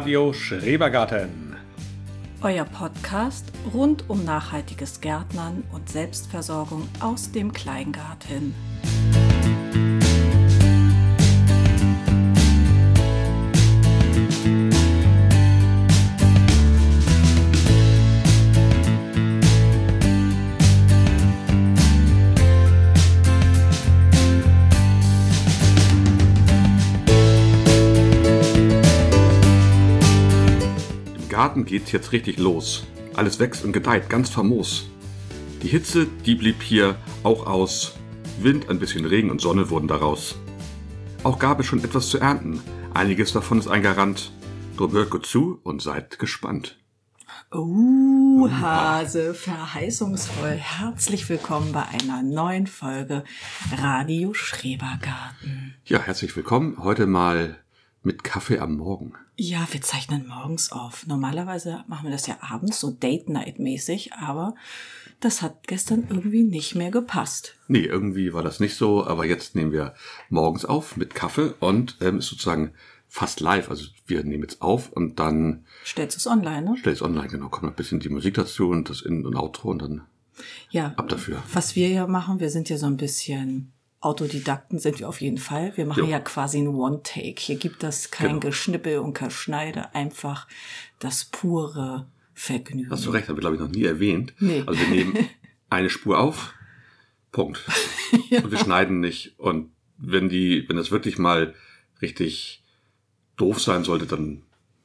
Radio Schrebergarten. Euer Podcast rund um nachhaltiges Gärtnern und Selbstversorgung aus dem Kleingarten. Garten geht's jetzt richtig los. Alles wächst und gedeiht, ganz famos. Die Hitze, die blieb hier auch aus. Wind, ein bisschen Regen und Sonne wurden daraus. Auch gab es schon etwas zu ernten. Einiges davon ist eingerannt. Drum hört gut zu und seid gespannt. Uh, Hase, verheißungsvoll. Herzlich willkommen bei einer neuen Folge Radio Schrebergarten. Ja, herzlich willkommen. Heute mal mit Kaffee am Morgen. Ja, wir zeichnen morgens auf. Normalerweise machen wir das ja abends, so Date-Night-mäßig, aber das hat gestern irgendwie nicht mehr gepasst. Nee, irgendwie war das nicht so, aber jetzt nehmen wir morgens auf mit Kaffee und ähm, ist sozusagen fast live. Also wir nehmen jetzt auf und dann. Stellst du es online, ne? Stellst online, genau. Kommt noch ein bisschen die Musik dazu und das In- und Outro und dann Ja. ab dafür. Was wir ja machen, wir sind ja so ein bisschen Autodidakten sind wir auf jeden Fall. Wir machen Jo. ja quasi ein One-Take. Hier gibt es kein Genau. Geschnippel und kein Schneide, einfach das pure Vergnügen. Hast du recht, haben wir glaube ich noch nie erwähnt. Nee. Also wir nehmen eine Spur auf, Punkt. Und wir schneiden nicht. Und wenn die, wenn das wirklich mal richtig doof sein sollte, dann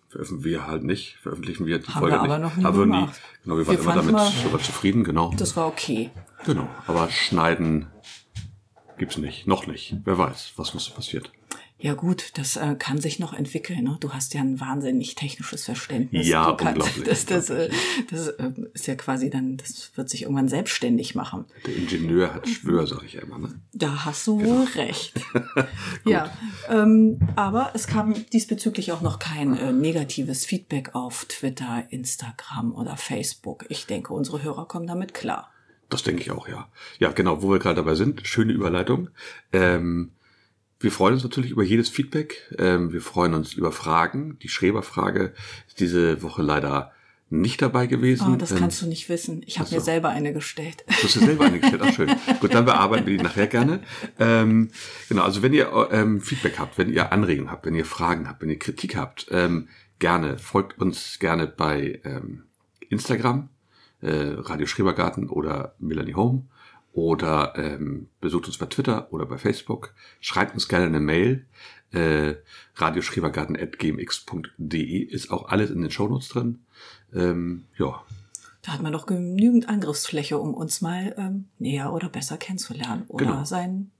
veröffentlichen wir halt nicht, veröffentlichen wir die Haben Folge wir aber nicht. noch nie aber gemacht. genau, wir Wir waren immer damit mal- zufrieden, genau. Das war okay. Genau. Aber schneiden gibt's nicht. Noch nicht. Wer weiß, was noch so passiert. Ja gut, das äh, kann sich noch entwickeln. Ne? Du hast ja ein wahnsinnig technisches Verständnis. Ja, du kannst, unglaublich. Das, das, äh, das äh, ist ja quasi dann, das wird sich irgendwann selbstständig machen. Der Ingenieur hat Schwör, sag ich immer. Ne? Da hast du wohl recht. ja, ähm, aber es kam diesbezüglich auch noch kein äh, negatives Feedback auf Twitter, Instagram oder Facebook. Ich denke, unsere Hörer kommen damit klar. Das denke ich auch, ja. Ja, genau, wo wir gerade dabei sind. Schöne Überleitung. Ähm, wir freuen uns natürlich über jedes Feedback. Ähm, wir freuen uns über Fragen. Die Schreberfrage ist diese Woche leider nicht dabei gewesen. Oh, das Ähm, kannst du nicht wissen. Ich habe mir selber eine gestellt. Du hast dir selber eingestellt, ach schön. Gut, dann bearbeiten wir die nachher gerne. Ähm, genau, also wenn ihr ähm, Feedback habt, wenn ihr Anregungen habt, wenn ihr Fragen habt, wenn ihr Kritik habt, ähm, gerne, folgt uns gerne bei ähm, Instagram, äh, Radio Schrebergarten oder Melanie Home oder ähm, besucht uns bei Twitter oder bei Facebook. Schreibt uns gerne eine Mail. Äh, radioschrebergarten.gmx.de ist auch alles in den Shownotes drin. Ähm, ja, Da hat man doch genügend Angriffsfläche, um uns mal ähm, näher oder besser kennenzulernen oder Genau. sein,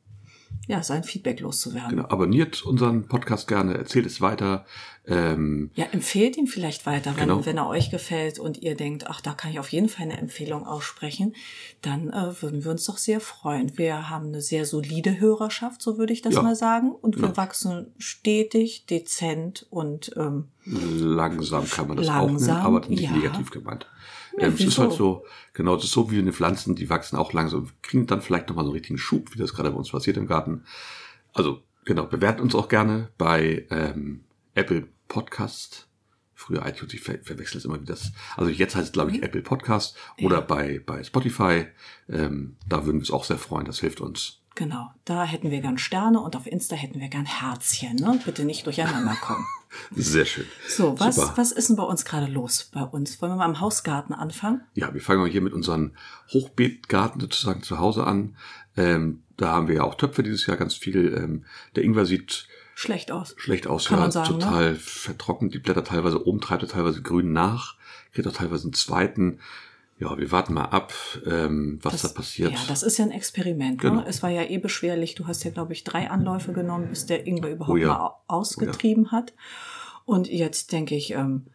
ja, sein Feedback loszuwerden. Genau, abonniert unseren Podcast gerne, erzählt es weiter. Ähm, Ja, empfehlt ihn vielleicht weiter, wenn, Genau. wenn er euch gefällt und ihr denkt, ach, da kann ich auf jeden Fall eine Empfehlung aussprechen, dann äh, würden wir uns doch sehr freuen. Wir haben eine sehr solide Hörerschaft, so würde ich das Ja. mal sagen. Und wir Ja. wachsen stetig, dezent und ähm, langsam kann man das auch Langsam, nennen, aber nicht ja. negativ gemeint. Ja, es ist halt so, genau, es ist so wie eine Pflanzen, die wachsen auch langsam, kriegen dann vielleicht nochmal so einen richtigen Schub, wie das gerade bei uns passiert im Garten. Also, genau, bewertet uns auch gerne bei ähm, Apple Podcast. Früher iTunes, ich ver verwechsel es immer wieder. Das. Also jetzt heißt es, glaube ich, Apple Podcast oder bei, bei Spotify. Ähm, da würden wir uns auch sehr freuen. Das hilft uns. genau, da hätten wir gern Sterne und auf Insta hätten wir gern Herzchen. Ne? Bitte nicht durcheinander kommen. Sehr schön. So, was, Super. was ist denn bei uns gerade los bei uns? Wollen wir mal im Hausgarten anfangen? Ja, wir fangen mal hier mit unseren Hochbeetgarten sozusagen zu Hause an. Ähm, da haben wir ja auch Töpfe dieses Jahr ganz viel. Ähm, der Ingwer sieht Schlecht aus. schlecht aus, Kann ja, man sagen, ne? total vertrocknet, die Blätter teilweise oben, treibt er teilweise grün nach, kriegt auch teilweise einen zweiten. Ja, wir warten mal ab, ähm, was da passiert. Ja, das ist ja ein Experiment. Genau. Ne? Es war ja eh beschwerlich. Du hast ja, glaube ich, drei Anläufe genommen, bis der Ingwer überhaupt Oh ja. mal au- ausgetrieben hat. Und jetzt denke ich, ähm,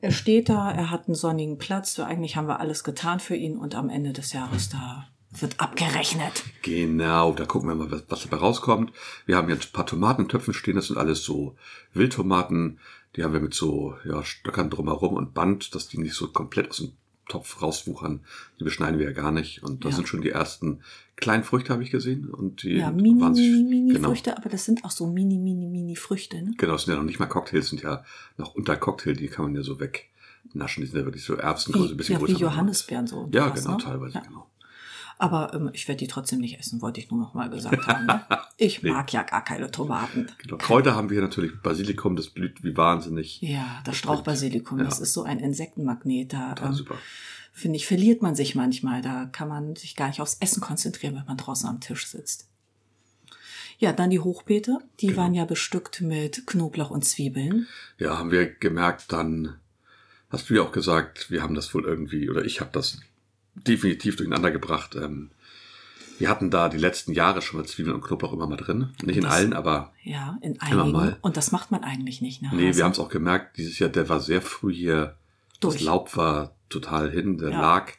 er steht da, er hat einen sonnigen Platz. So, eigentlich haben wir alles getan für ihn und am Ende des Jahres da wird abgerechnet. Genau, da gucken wir mal, was, was dabei rauskommt. Wir haben jetzt ein paar Tomaten in Töpfen stehen, das sind alles so Wildtomaten. Die haben wir mit so ja, Stöckern drumherum und Band, dass die nicht so komplett aus dem Topf rauswuchern. Die beschneiden wir ja gar nicht. Und da Ja. sind schon die ersten kleinen Früchte, habe ich gesehen. Und die Ja, mini, mini, mini genau. Früchte, aber das sind auch so mini, mini, mini Früchte, ne? Genau, das sind ja noch nicht mal Cocktails, sind ja noch unter Cocktail, die kann man ja so wegnaschen. Die sind ja wirklich so Erbsengröße, ein Wie, bisschen ja, wie größer. Johannisbeeren so. Ja, genau, ne? teilweise, Ja. genau. Aber ähm, ich werde die trotzdem nicht essen, wollte ich nur noch mal gesagt haben. Ne? Ich Nee. mag ja gar keine Tomaten. genau. Kräuter haben wir hier natürlich Basilikum, das blüht wie wahnsinnig. Ja, das Strauchbasilikum, Ja. das ist so ein Insektenmagnet. Da ähm, super. finde ich, verliert man sich manchmal. Da kann man sich gar nicht aufs Essen konzentrieren, wenn man draußen am Tisch sitzt. Ja, dann die Hochbeete. Die Genau. waren ja bestückt mit Knoblauch und Zwiebeln. Ja, haben wir gemerkt, dann hast du ja auch gesagt, wir haben das wohl irgendwie, oder ich habe das definitiv durcheinander gebracht. Ähm, wir hatten da die letzten Jahre schon mal Zwiebeln und Knoblauch immer mal drin. Nicht in Das- allen, aber Ja, in Immer einigen. mal. Und das macht man eigentlich nicht. Ne? nee, Hase? wir haben es auch gemerkt, dieses Jahr, der war sehr früh hier. Das Durch. Laub war total hin, der Ja. lag.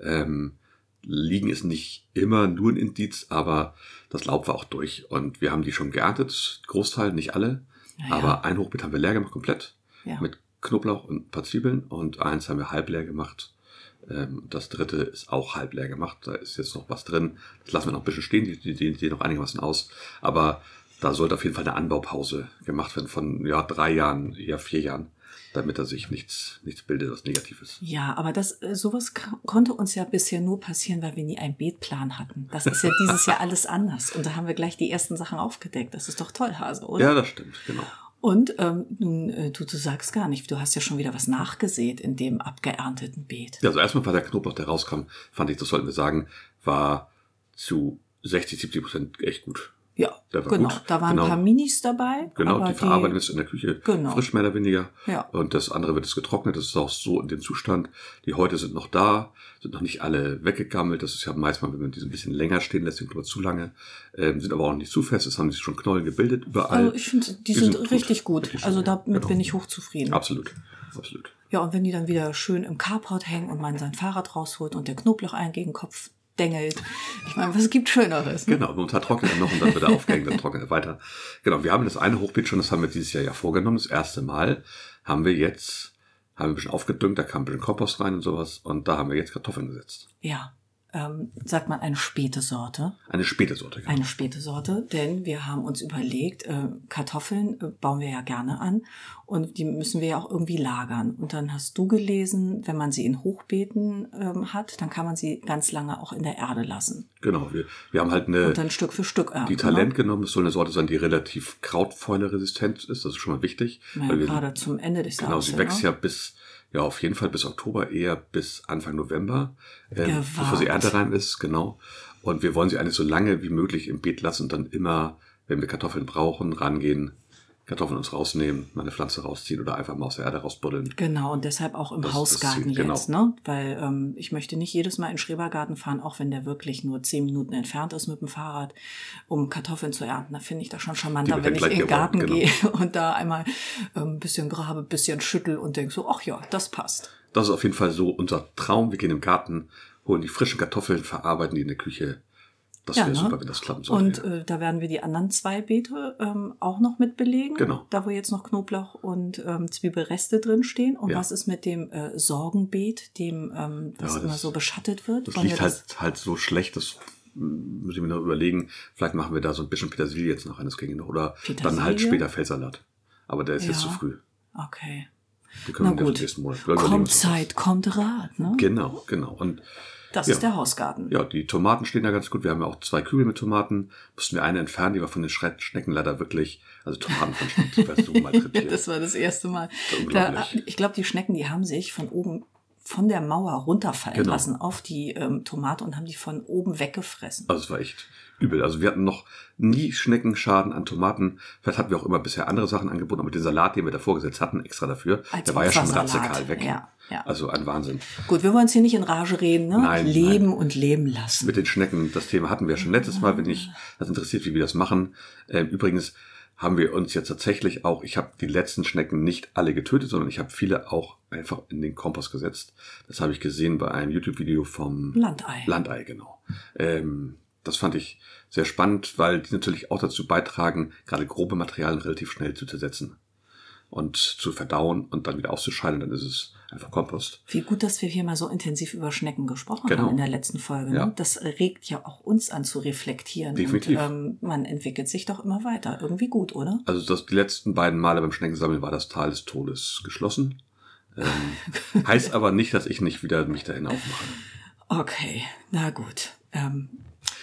Ähm, liegen ist nicht immer nur ein Indiz, aber das Laub war auch durch. Und wir haben die schon geerntet, Großteil, nicht alle. Ja, ja. Aber ein Hochbeet haben wir leer gemacht, komplett. Ja. Mit Knoblauch und ein paar Zwiebeln. Und eins haben wir halb leer gemacht. Ähm, das dritte ist auch halb leer gemacht. Da ist jetzt noch was drin. Das lassen wir noch ein bisschen stehen. Die, die, die sehen noch einigermaßen aus. Aber da sollte auf jeden Fall eine Anbaupause gemacht werden von ja, drei Jahren, eher vier Jahren, damit da sich nichts, nichts bildet, was Negatives. Ja, aber das, äh, sowas konnte uns ja bisher nur passieren, weil wir nie einen Beetplan hatten. Das ist ja dieses Jahr alles anders. Und da haben wir gleich die ersten Sachen aufgedeckt. Das ist doch toll, Hase, oder? Ja, das stimmt, genau. Und ähm, nun, äh, du, du sagst gar nicht, du hast ja schon wieder was nachgesät in dem abgeernteten Beet. Ja, also erstmal war der Knoblauch, der rauskam, fand ich, das sollten wir sagen, war zu 60, 70 Prozent echt gut. Ja, Der war genau. gut. Da waren Genau. ein paar Minis dabei. Genau, die verarbeiten es in der Küche Genau. frisch mehr oder weniger. Ja. Und das andere wird es getrocknet. Das ist auch so in dem Zustand. Die heute sind noch da, sind noch nicht alle weggegammelt. Das ist ja meistens, wenn man die so ein bisschen länger stehen lässt, Knoblauch zu lange, ähm, sind aber auch nicht zu fest. Es haben sich schon Knollen gebildet überall. Also ich finde, die, Die sind, sind gut. richtig gut. Also schön, ja. damit Genau. bin ich hochzufrieden. Absolut, absolut. Ja, und wenn die dann wieder schön im Carport hängen und man sein Fahrrad rausholt und der Knoblauch einen gegen den Kopf dengelt. Ich meine, was gibt Schöneres? Ne? Genau, und da trocknet er noch und dann wird er aufgehängt, dann trocknet er weiter. Genau, wir haben das eine Hochbeet schon, das haben wir dieses Jahr ja vorgenommen. Das erste Mal haben wir jetzt, haben wir ein bisschen aufgedüngt, da kam ein bisschen Kompost rein und sowas und da haben wir jetzt Kartoffeln gesetzt. Ja, ähm, sagt man eine späte Sorte. Eine späte Sorte. Genau. Eine späte Sorte, denn wir haben uns überlegt, äh, Kartoffeln äh, bauen wir ja gerne an und die müssen wir ja auch irgendwie lagern. Und dann hast du gelesen, wenn man sie in Hochbeeten ähm, hat, dann kann man sie ganz lange auch in der Erde lassen Genau, wir, wir haben halt eine, und dann Stück für Stück ernten. die Talent genommen. Es soll eine Sorte sein, die relativ krautfäuleresistent ist. Das ist schon mal wichtig. Ne? Ja, weil wir- gerade zum Ende des Genau, Jahres. sie hin, wächst ne? ja bis, ja, auf jeden Fall bis Oktober, eher bis Anfang November, Gewagt. bevor sie erntereif ist, genau. Und wir wollen sie eigentlich so lange wie möglich im Beet lassen und dann immer, wenn wir Kartoffeln brauchen, rangehen, Kartoffeln uns rausnehmen, mal eine Pflanze rausziehen oder einfach mal aus der Erde rausbuddeln. Genau, und deshalb auch im Das das Hausgarten Ziel, genau. jetzt, ne? Weil ähm, ich möchte nicht jedes Mal in den Schrebergarten fahren, auch wenn der wirklich nur zehn Minuten entfernt ist mit dem Fahrrad, um Kartoffeln zu ernten. Da finde ich das schon charmanter, wenn ich in den Garten geworfen, gehe und da einmal ähm, ein bisschen grabe, ein bisschen schüttel und denke so, ach ja, das passt. Das ist auf jeden Fall so unser Traum. Wir gehen im Garten, holen die frischen Kartoffeln, verarbeiten die in der Küche. Das wäre ne? super, wenn das klappen sollte. Und ja. äh, da werden wir die anderen zwei Beete ähm, auch noch mit belegen. Genau. Da wo jetzt noch Knoblauch und ähm, Zwiebelreste drin stehen. Und Ja. was ist mit dem äh, Sorgenbeet, dem, ähm, was Ja, immer das- so beschattet wird? Das Wollen liegt wir das- halt, halt so schlecht, das mm, muss ich mir noch überlegen. Vielleicht machen wir da so ein bisschen Petersilie jetzt noch eines gegen noch oder dann halt Petersilie? später Feldsalat. Aber der ist jetzt Ja. zu früh. Okay. Die können Na wir gut. nächsten Monat. Wir Kommt. Zeit, kommt Rat. Ne? Genau, genau. Und Das Ja. ist der Hausgarten. ja, die Tomaten stehen da ganz gut. Wir haben ja auch zwei Kübel mit Tomaten. Mussten wir eine entfernen, die war von den Schnecken leider wirklich, also Tomaten von Schnecken, du, malträtiert. Das war das erste Mal. Das Da, ich glaube, die Schnecken, die haben sich von oben von der Mauer runterfallen Genau. lassen auf die ähm, Tomate und haben die von oben weggefressen. Also es war echt übel. Also wir hatten noch nie Schneckenschaden an Tomaten. Vielleicht hatten wir auch immer bisher andere Sachen angeboten, aber den Salat, den wir davor gesetzt hatten, extra dafür, Als der war ja schon radikal weg. Ja, ja. Also ein Wahnsinn. Gut, wir wollen es hier nicht in Rage reden, ne? Nein, leben und leben lassen. Mit den Schnecken, das Thema hatten wir schon letztes Mal, wenn ich das interessiert, wie wir das machen. Ähm, übrigens haben wir uns jetzt tatsächlich auch, ich habe die letzten Schnecken nicht alle getötet, sondern ich habe viele auch einfach in den Kompost gesetzt. Das habe ich gesehen bei einem YouTube-Video vom Landei. Landei, genau. Ähm, das fand ich sehr spannend, weil die natürlich auch dazu beitragen, gerade grobe Materialien relativ schnell zu zersetzen. und zu verdauen und dann wieder auszuscheiden, dann ist es einfach Kompost. Wie gut, dass wir hier mal so intensiv über Schnecken gesprochen Genau. haben in der letzten Folge. Ne? Ja. Das regt ja auch uns an zu reflektieren. Definitiv. Und, ähm, man entwickelt sich doch immer weiter. Irgendwie gut, oder? Also das, die letzten beiden Male beim Schneckensammeln war das Tal des Todes geschlossen. Ähm, heißt aber nicht, dass ich nicht wieder mich dahin aufmache. Okay, na gut. Ähm,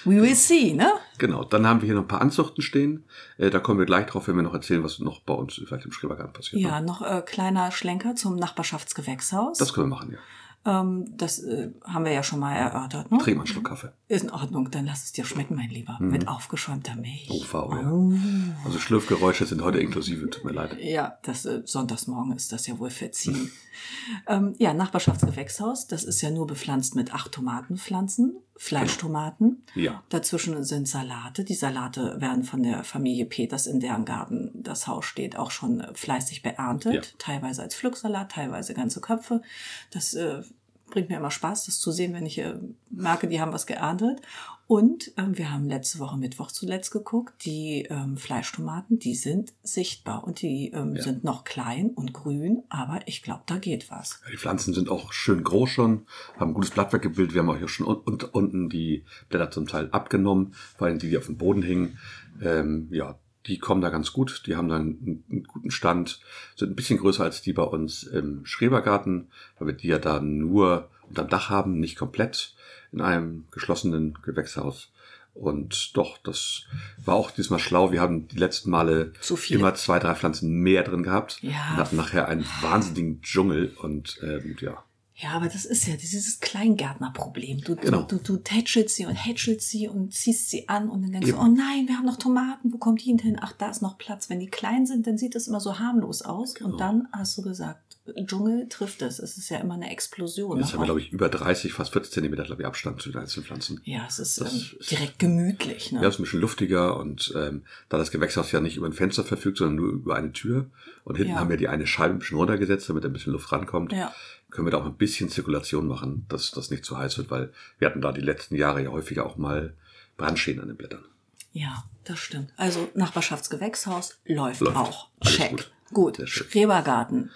we will see, ne? Genau, dann haben wir hier noch ein paar Anzuchten stehen. Äh, da kommen wir gleich drauf, wenn wir noch erzählen, was noch bei uns vielleicht im Schrebergarten passiert. Ja, ne? noch äh, kleiner Schlenker zum Nachbarschaftsgewächshaus. Das können wir machen, ja. ähm, das äh, haben wir ja schon mal erörtert, ne? Trink mal einen Schluck Kaffee. Ist in Ordnung, dann lass es dir schmecken, mein Lieber. Mit aufgeschäumter Milch. Mhm. Oh, V, ja. Also Schlürfgeräusche sind heute inklusive, tut mir leid. Ja, das äh, Sonntagsmorgen ist das ja wohl verziehen. ähm, ja, Nachbarschaftsgewächshaus, das ist ja nur bepflanzt mit acht Tomatenpflanzen, Fleischtomaten. Ja. Dazwischen sind Salate. Die Salate werden von der Familie Peters, in deren Garten das Haus steht, auch schon fleißig beerntet. Ja. Teilweise als Pflücksalat, teilweise ganze Köpfe. Das äh, bringt mir immer Spaß, das zu sehen, wenn ich äh, merke, die haben was geerntet. Und ähm, wir haben letzte Woche Mittwoch zuletzt geguckt. Die ähm, Fleischtomaten, die sind sichtbar und die ähm, Ja. sind noch klein und grün, aber ich glaube, da geht was. Die Pflanzen sind auch schön groß schon, haben ein gutes Blattwerk gebildet. Wir haben auch hier schon un un unten die Blätter zum Teil abgenommen, vor allem die, die auf dem Boden hingen. Ähm, ja, die kommen da ganz gut. Die haben dann einen, einen guten Stand, sind ein bisschen größer als die bei uns im Schrebergarten, weil wir die ja da nur unterm Dach haben, nicht komplett in einem geschlossenen Gewächshaus. Und doch, das war auch diesmal schlau. Wir haben die letzten Male immer zwei, drei Pflanzen mehr drin gehabt Ja. und hatten nachher einen wahnsinnigen Dschungel und ähm, ja. Ja, aber das ist ja dieses Kleingärtnerproblem. Du, Genau. du, du, du tätschelst sie und hätschelst sie und ziehst sie an und dann denkst Eben. du, oh nein, wir haben noch Tomaten, wo kommt die hin? Ach, da ist noch Platz. Wenn die klein sind, dann sieht das immer so harmlos aus. Genau. Und dann hast du gesagt, Dschungel trifft es. Es ist ja immer eine Explosion. Jetzt haben wir, glaube ich, über 30, fast 40 Zentimeter, glaube ich, Abstand zu den einzelnen Pflanzen. ja, es ist Das ähm, direkt gemütlich. Ne? Ja, ist ein bisschen luftiger und ähm, da das Gewächshaus ja nicht über ein Fenster verfügt, sondern nur über eine Tür und hinten Ja. haben wir die eine Scheibe ein bisschen runtergesetzt, damit ein bisschen Luft rankommt, Ja. können wir da auch ein bisschen Zirkulation machen, dass das nicht zu heiß wird, weil wir hatten da die letzten Jahre ja häufiger auch mal Brandschäden an den Blättern. Ja, das stimmt. Also Nachbarschaftsgewächshaus läuft, Läuft. auch. Alles Check. gut. Gut. Schrebergarten.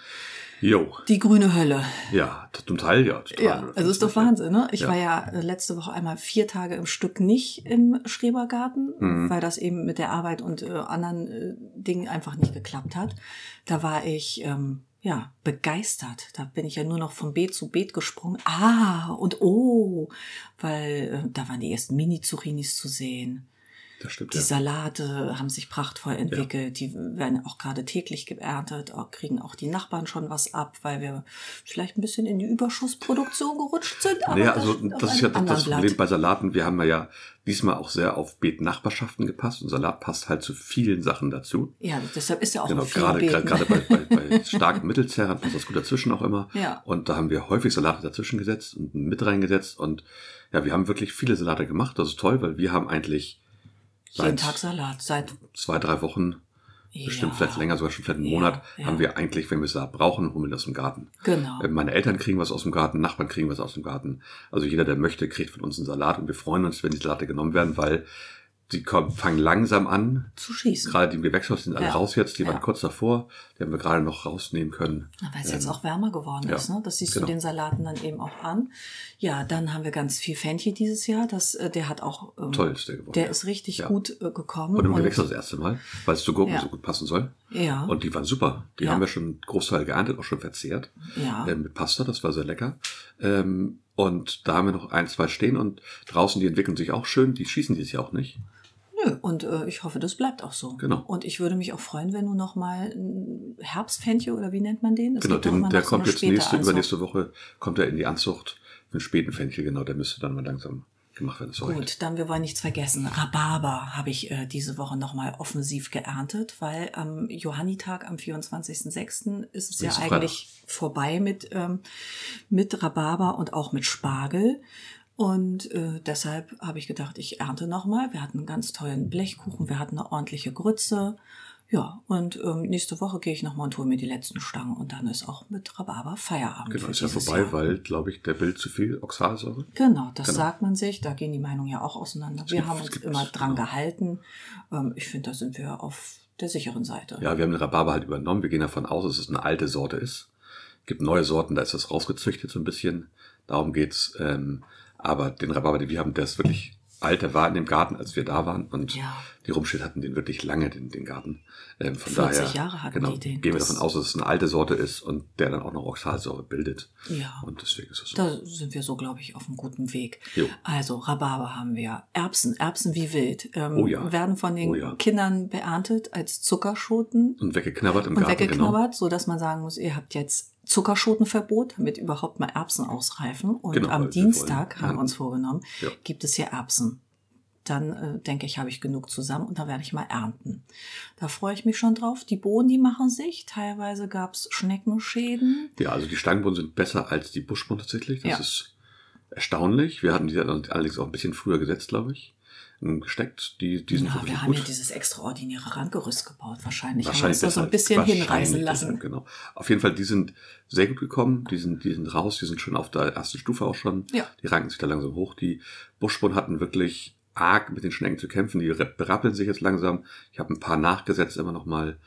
Jo, Die grüne Hölle. ja, zum Teil ja. Total, Ja, also ist doch Wahnsinn, ne? Ich Ja. war ja äh, letzte Woche einmal vier Tage im Stück nicht im Schrebergarten, Mhm. weil das eben mit der Arbeit und äh, anderen äh, Dingen einfach nicht geklappt hat. Da war ich ähm, ja begeistert. Da bin ich ja nur noch von Beet zu Beet gesprungen. Ah und oh, weil äh, da waren die ersten Mini-Zucchinis zu sehen. Das stimmt, Die ja. Salate haben sich prachtvoll entwickelt. Die werden auch gerade täglich geerntet, auch- kriegen auch die Nachbarn schon was ab, weil wir vielleicht ein bisschen in die Überschussproduktion gerutscht sind. Aber Naja, also auf das ist ja das, das Problem Blatt. bei Salaten. Wir haben ja diesmal auch sehr auf Beetnachbarschaften gepasst und Salat passt halt zu vielen Sachen dazu. Ja, deshalb ist ja auch Genau, ein gerade, Vierbeten. gerade, gerade bei, bei, bei starken Mittelzerrern passt das gut dazwischen auch immer. Ja. Und da haben wir häufig Salate dazwischen gesetzt und mit reingesetzt. Und ja, wir haben wirklich viele Salate gemacht. Das ist toll, weil wir haben eigentlich Jeden seit Tag Salat. Seit zwei, drei Wochen, bestimmt Ja. vielleicht länger, sogar schon vielleicht einen Ja, Monat, ja. haben wir eigentlich, wenn wir Salat brauchen, holen wir das aus dem Garten. genau. Äh, Meine Eltern kriegen was aus dem Garten, Nachbarn kriegen was aus dem Garten. Also jeder, der möchte, kriegt von uns einen Salat und wir freuen uns, wenn die Salate genommen werden, weil die kommen, fangen langsam an. zu schießen. Gerade die im Gewächshaus sind alle Ja. raus jetzt, die Ja. waren kurz davor, die haben wir gerade noch rausnehmen können. Weil es jetzt auch wärmer geworden Ähm, ja, ist, ne? Das siehst genau. du den Salaten dann eben auch an. Ja, dann haben wir ganz viel Fenchel dieses Jahr. Das, äh, der hat auch, ähm, Toll ist der geworden. der ist richtig gut äh, gekommen. Und im Gewächshaus das erste Mal, weil es zu Gurken so gut passen soll. Ja. Und die waren super. Die haben wir schon einen Großteil geerntet, auch schon verzehrt. ja. Ähm, mit Pasta, das war sehr lecker. Ähm, und da haben wir noch ein, zwei stehen und draußen, die entwickeln sich auch schön. Die schießen dieses Jahr auch nicht. Nö, und äh, ich hoffe, das bleibt auch so. Genau. Und ich würde mich auch freuen, wenn du noch mal ein Herbstfenchel oder wie nennt man den? Es genau, den, der so kommt jetzt nächste, übernächste Woche, kommt er in die Anzucht. Den späten Fenchel, genau, der müsste dann mal langsam gemacht werden. Sorry. Gut, dann wir wollen nichts vergessen. Rhabarber habe ich äh, diese Woche noch mal offensiv geerntet, weil am Johannitag am 24.06. ist es ja eigentlich vorbei mit, ähm, mit Rhabarber und auch mit Spargel. Und äh, deshalb habe ich gedacht, ich ernte noch mal. Wir hatten einen ganz tollen Blechkuchen, wir hatten eine ordentliche Grütze. Ja, und ähm, nächste Woche gehe ich noch mal und hole mir die letzten Stangen und dann ist auch mit Rhabarber Feierabend. Genau, ist ja vorbei, Jahr. weil, glaube ich, der Bild zu viel Oxalsäure. Genau, das Genau. sagt man sich. Da gehen die Meinungen ja auch auseinander. Wir gibt- haben es uns immer dran genau. gehalten. Ähm, ich finde, da sind wir auf der sicheren Seite. Ja, wir haben den Rhabarber halt übernommen. Wir gehen davon aus, dass es eine alte Sorte ist. Es gibt neue Sorten, da ist das rausgezüchtet so ein bisschen. Darum geht's. Ähm, aber den Rhabarber, den wir haben, der ist wirklich alt. Der war in dem Garten, als wir da waren. Und Ja. die Rumstedt hatten den wirklich lange, den, den Garten. Ähm, von 40 daher Jahre hatten genau, die den. gehen wir davon aus, dass es eine alte Sorte ist und der dann auch noch Oxalsäure bildet. Ja. Und deswegen ist es so. Da sind wir so, glaube ich, auf einem guten Weg. Jo. Also Rhabarber haben wir. Erbsen, Erbsen wie wild. Ähm, Oh ja. Werden von den Oh ja. Kindern beerntet als Zuckerschoten Und weggeknabbert im und Garten, weggeknabbert, so dass man sagen muss, ihr habt jetzt Zuckerschotenverbot, damit überhaupt mal Erbsen ausreifen. Und Genau, am Dienstag haben wir uns vorgenommen, Ja. gibt es hier Erbsen. Dann äh, denke ich, habe ich genug zusammen und dann werde ich mal ernten. Da freue ich mich schon drauf. Die Bohnen, die machen sich. Teilweise gab es Schneckenschäden. Ja, also die Stangenbohnen sind besser als die Buschbohnen tatsächlich. Das Ja. ist erstaunlich. Wir hatten die allerdings auch ein bisschen früher gesetzt, glaube ich. Ähm, Gesteckt. Die, die sind Ja, wir haben gut. ja dieses extraordinäre Randgerüst gebaut. Wahrscheinlich, haben wir Wahrscheinlich uns da so ein bisschen wahrscheinlich hinreißen lassen. deshalb, Genau. Auf jeden Fall, die sind sehr gut gekommen. Die sind, die sind raus. Die sind schon auf der ersten Stufe auch schon. Ja. Die ranken sich da langsam hoch. Die Buschbohnen hatten wirklich arg mit den Schnecken zu kämpfen. Die berappeln sich jetzt langsam. Ich habe ein paar nachgesetzt immer noch mal.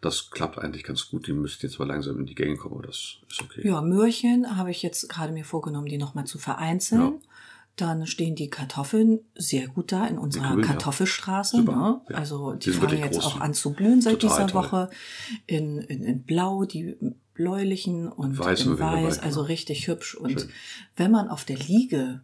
Das klappt eigentlich ganz gut. Die müssten jetzt mal langsam in die Gänge kommen, aber das ist okay. Ja, Möhrchen habe ich jetzt gerade mir vorgenommen, die nochmal zu vereinzeln. Ja. Dann stehen die Kartoffeln sehr gut da in unserer Grün, ja. Kartoffelstraße. Super, Ne? ja. Also Die die fangen jetzt groß. auch an zu blühen seit Total dieser toll. Woche. In, in, in Blau, die bläulichen und Weiß in Weiß, dabei, also genau. richtig hübsch. Und Schön. wenn man auf der Liege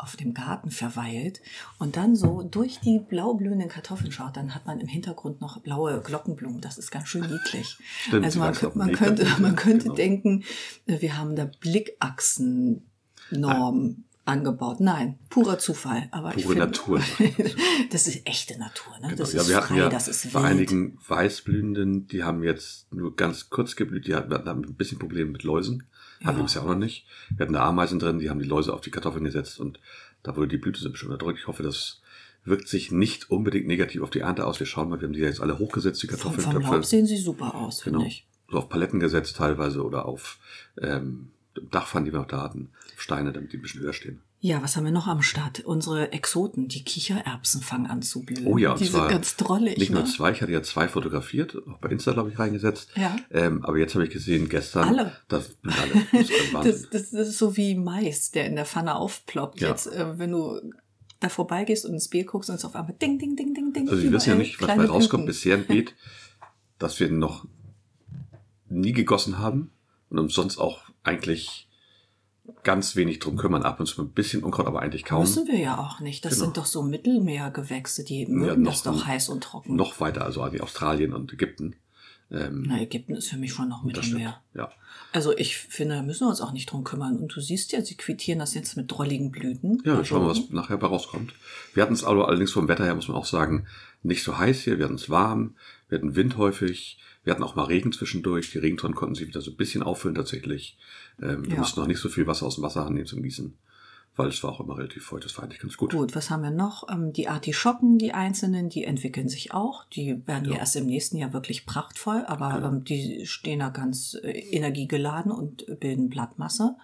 auf dem Garten verweilt und dann so durch die blau blühenden Kartoffeln schaut, dann hat man im Hintergrund noch blaue Glockenblumen. Das ist ganz schön niedlich. Stimmt, also man, man könnte, man könnte Genau. denken, äh, wir haben da Blickachsennormen angebaut. Nein, purer Zufall. Aber ich Pure finde, Natur. das ist echte Natur. Ne? Genau. Das ja, ist wir hatten frei, ja das ist bei einigen Weißblühenden, die haben jetzt nur ganz kurz geblüht, die hatten, hatten ein bisschen Probleme mit Läusen. Hatten wir Ja. bisher auch noch nicht. Wir hatten da Ameisen drin, die haben die Läuse auf die Kartoffeln gesetzt und da wurde die Blüte so bestimmt erdrückt. Ich hoffe, das wirkt sich nicht unbedingt negativ auf die Ernte aus. Wir schauen mal, wir haben die ja jetzt alle hochgesetzt, die vom, vom Kartoffeltöpfe. Laub sehen sie super aus, finde Genau. ich. So auf Paletten gesetzt teilweise oder auf ähm, Dachpfannen, die wir noch da hatten. Steine, damit die ein bisschen höher stehen. Ja, was haben wir noch am Start? Unsere Exoten, die Kichererbsen fangen an zu blühen. Oh ja, die sind ganz drollig. Nicht nur ne? zwei, ich hatte ja zwei fotografiert, auch bei Insta, glaube ich, reingesetzt. Ja. Ähm, aber jetzt habe ich gesehen, gestern. Alle. Das, alle. Das. Das, das, das ist so wie Mais, der in der Pfanne aufploppt. Ja. Jetzt, äh, wenn du da vorbeigehst und ins Bild guckst und es auf einmal ding, ding, ding, ding, ding. also wir wissen ja nicht, was bei rauskommt. Blüten. Bisher ein Beet, das wir noch nie gegossen haben und uns sonst auch eigentlich ganz wenig drum kümmern. Ab und zu ein bisschen Unkraut, aber eigentlich kaum. Müssen wir ja auch nicht. Das Genau. sind doch so Mittelmeergewächse, die mögen noch- das doch heiß und trocken. Noch weiter, also wie Australien und Ägypten. Ähm, Na, Ägypten ist für mich schon noch. Mittelmeer. Ja. Also ich finde, da müssen wir uns auch nicht drum kümmern. Und du siehst ja, sie quittieren das jetzt mit drolligen Blüten. Ja, wir Also, schauen mal, was nachher bei rauskommt. Wir hatten es aber allerdings vom Wetter her, muss man auch sagen, nicht so heiß hier. Wir hatten es warm, wir hatten Wind häufig, wir hatten auch mal Regen zwischendurch. Die Regentonnen konnten sich wieder so ein bisschen auffüllen tatsächlich. Ähm, wir Ja. mussten noch nicht so viel Wasser aus dem Wasserhahn nehmen zum Gießen, weil es war auch immer relativ feucht. Das war eigentlich ganz gut. Gut, was haben wir noch? Ähm, Die Artischocken, die einzelnen, die entwickeln sich auch. Die werden ja, Ja. erst im nächsten Jahr wirklich prachtvoll, aber Okay. ähm, die stehen da ganz äh, energiegeladen und bilden Blattmasse.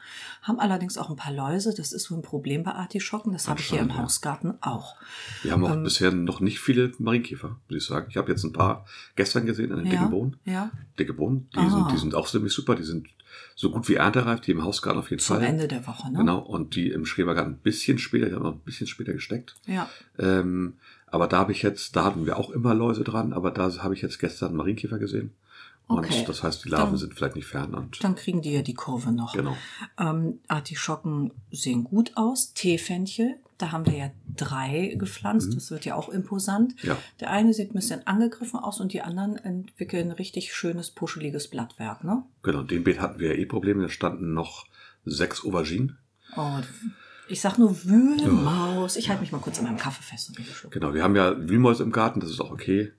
Haben allerdings auch ein paar Läuse. Das ist so ein Problem bei Artischocken. Das habe ich hier im ja. Hausgarten auch. Wir haben auch Ähm, bisher noch nicht viele Marienkäfer, muss ich sagen. Ich habe jetzt ein paar gestern gesehen in den Ja, dicken Bohnen. ja. Dicke Bohnen, die Ah. sind, die sind auch ziemlich super. Die sind so gut wie erntereif, die im Hausgarten auf jeden Zum Fall. Ende der Woche, ne? Genau, und die im Schrebergarten ein bisschen später, die haben noch ein bisschen später gesteckt. Ja. Ähm, aber da habe ich jetzt, da hatten wir auch immer Läuse dran, aber da habe ich jetzt gestern Marienkäfer gesehen. Und Okay. das heißt, die Larven Dann- sind vielleicht nicht fern. Und Dann kriegen die ja die Kurve noch. genau. Ähm, Artischocken sehen gut aus. Teefenchel, da haben wir ja drei gepflanzt. Mhm. Das wird ja auch imposant. Ja. Der eine sieht ein bisschen angegriffen aus und die anderen entwickeln richtig schönes, puscheliges Blattwerk. Ne? Genau. Den Beet hatten wir ja eh Probleme. Da standen noch sechs Auberginen. Oh, ich sag nur Wühlmaus. Ich halte mich mal kurz an meinem Kaffee fest. Genau, wir haben ja Wühlmäuse im Garten, das ist auch okay.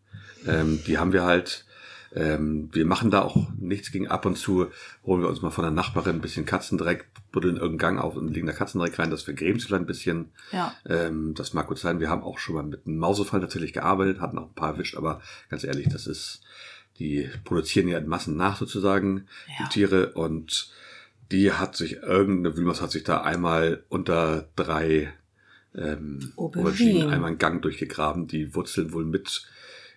Ähm, die haben wir halt, ähm, wir machen da auch nichts gegen ab und zu, holen wir uns mal von der Nachbarin ein bisschen Katzendreck, buddeln irgendeinen Gang auf und legen da Katzendreck rein, das vergrämt sich vielleicht ein bisschen. Ja. Ähm, das mag gut sein. Wir haben auch schon mal mit einem Mausefall tatsächlich gearbeitet, hatten auch ein paar erwischt, aber ganz ehrlich, das ist, die produzieren ja in Massen nach sozusagen, Ja. die Tiere, und die hat sich, irgendeine Wühlmaus hat sich da einmal unter drei ähm. Auberginen einmal einen Gang durchgegraben, die Wurzeln wohl mit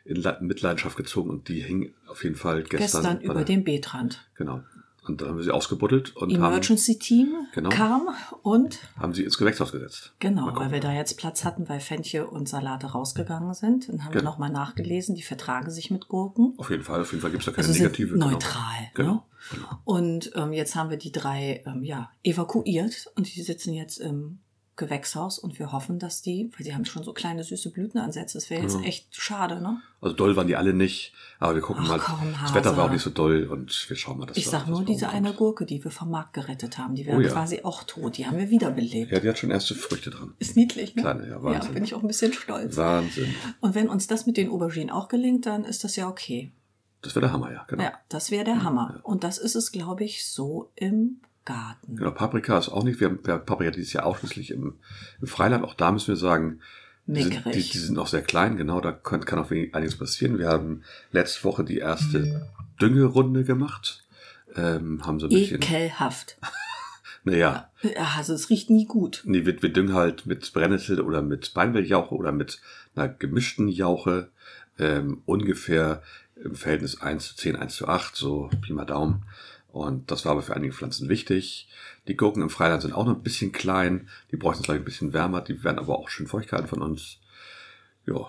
in Mitleidenschaft gezogen und die hing auf jeden Fall gestern. Gestern über dem Beetrand. Genau. Und dann haben wir sie ausgebuddelt und Emergency haben, Team genau, kam und haben sie ins Gewächshaus gesetzt. Genau, weil wir da jetzt Platz hatten, weil Fenchel und Salate rausgegangen sind. Dann haben genau. wir nochmal nachgelesen, die vertragen sich mit Gurken. Auf jeden Fall, auf jeden Fall gibt es da keine also negative. Sind neutral. Genau. Ne? genau. Und ähm, jetzt haben wir die drei ähm, ja, evakuiert und die sitzen jetzt im Gewächshaus und wir hoffen, dass die, weil sie haben schon so kleine süße Blütenansätze, das wäre jetzt ja. echt schade, ne? Also doll waren die alle nicht, aber wir gucken Ach, mal. Komm, das Wetter war auch nicht so doll und wir schauen mal, dass Ich sag nur diese eine Gurke, die wir vom Markt gerettet haben, die wäre Oh ja. quasi auch tot, die haben wir wiederbelebt. Ja, die hat schon erste Früchte dran. Ist niedlich, ne? Kleine, ja, Wahnsinn. Ja, bin ich auch ein bisschen stolz. Wahnsinn. Und wenn uns das mit den Auberginen auch gelingt, dann ist das ja okay. Das wäre der Hammer, ja, genau. Ja, das wäre der Hammer. Und das ist es, glaube ich, so im Garten. Genau, Paprika ist auch nicht. Wir haben, wir haben Paprika dieses Jahr ausschließlich im, im Freiland. Auch da müssen wir sagen, die sind, die, die sind noch sehr klein. Genau, da kann, kann auch einiges passieren. Wir haben letzte Woche die erste Düngerunde gemacht. Ähm, haben so ein bisschen, Ekelhaft. naja, Ja, Also es riecht nie gut. nee, wir, wir düngen halt mit Brennnessel oder mit Beinwelljauche oder mit einer gemischten Jauche. Ähm, ungefähr im Verhältnis 1 zu 10, 1 zu 8, so Pi mal Daumen. Und das war aber für einige Pflanzen wichtig. Die Gurken im Freiland sind auch noch ein bisschen klein. Die bräuchten vielleicht ein bisschen wärmer. Die werden aber auch schön Feuchtigkeiten von uns. Ja,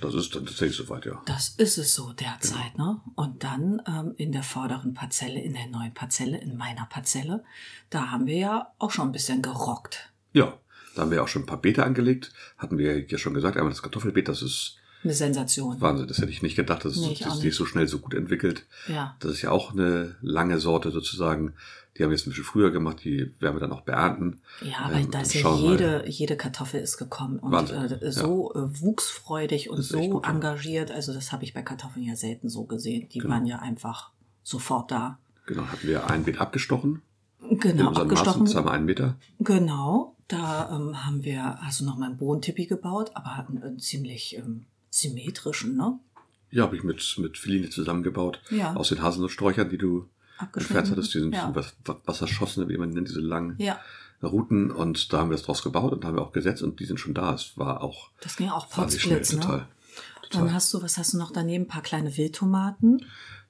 das ist dann tatsächlich soweit, ja. Das ist es so derzeit, ne? Und dann ähm, in der vorderen Parzelle, in der neuen Parzelle, in meiner Parzelle, da haben wir ja auch schon ein bisschen gerockt. Ja, da haben wir auch schon ein paar Beete angelegt. Hatten wir ja schon gesagt. Einmal das Kartoffelbeet, das ist Eine Sensation. Wahnsinn. Das hätte ich nicht gedacht, dass Nee, es sich nicht. so schnell so gut entwickelt. Ja. Das ist ja auch eine lange Sorte sozusagen. Die haben wir jetzt ein bisschen früher gemacht. Die werden wir dann auch beernten. Ja, aber Ähm, da ist ja mal. jede, jede Kartoffel ist gekommen und äh, so äh, wuchsfreudig und so gut, ja. engagiert. Also das habe ich bei Kartoffeln ja selten so gesehen. Die Genau. waren ja einfach sofort da. Genau, hatten wir ein Beet abgestochen. Genau, unseren Maßen, abgestochen. zweimal einen Meter. Genau, da ähm, haben wir also nochmal einen Bodentippi gebaut, aber einen, einen ziemlich ähm, symmetrischen, ne? Ja, habe ich mit, mit Feline zusammengebaut. Ja. Aus den Haselnusssträuchern, die du entfernt hattest. Die sind ja. was, Wasserschossene, wie man nennt, diese langen ja, Routen. Und da haben wir das draus gebaut und haben wir auch gesetzt und die sind schon da. Es war auch das ging auch potzblitz, ne? total. Dann hast du, was hast du noch daneben? Ein paar kleine Wildtomaten.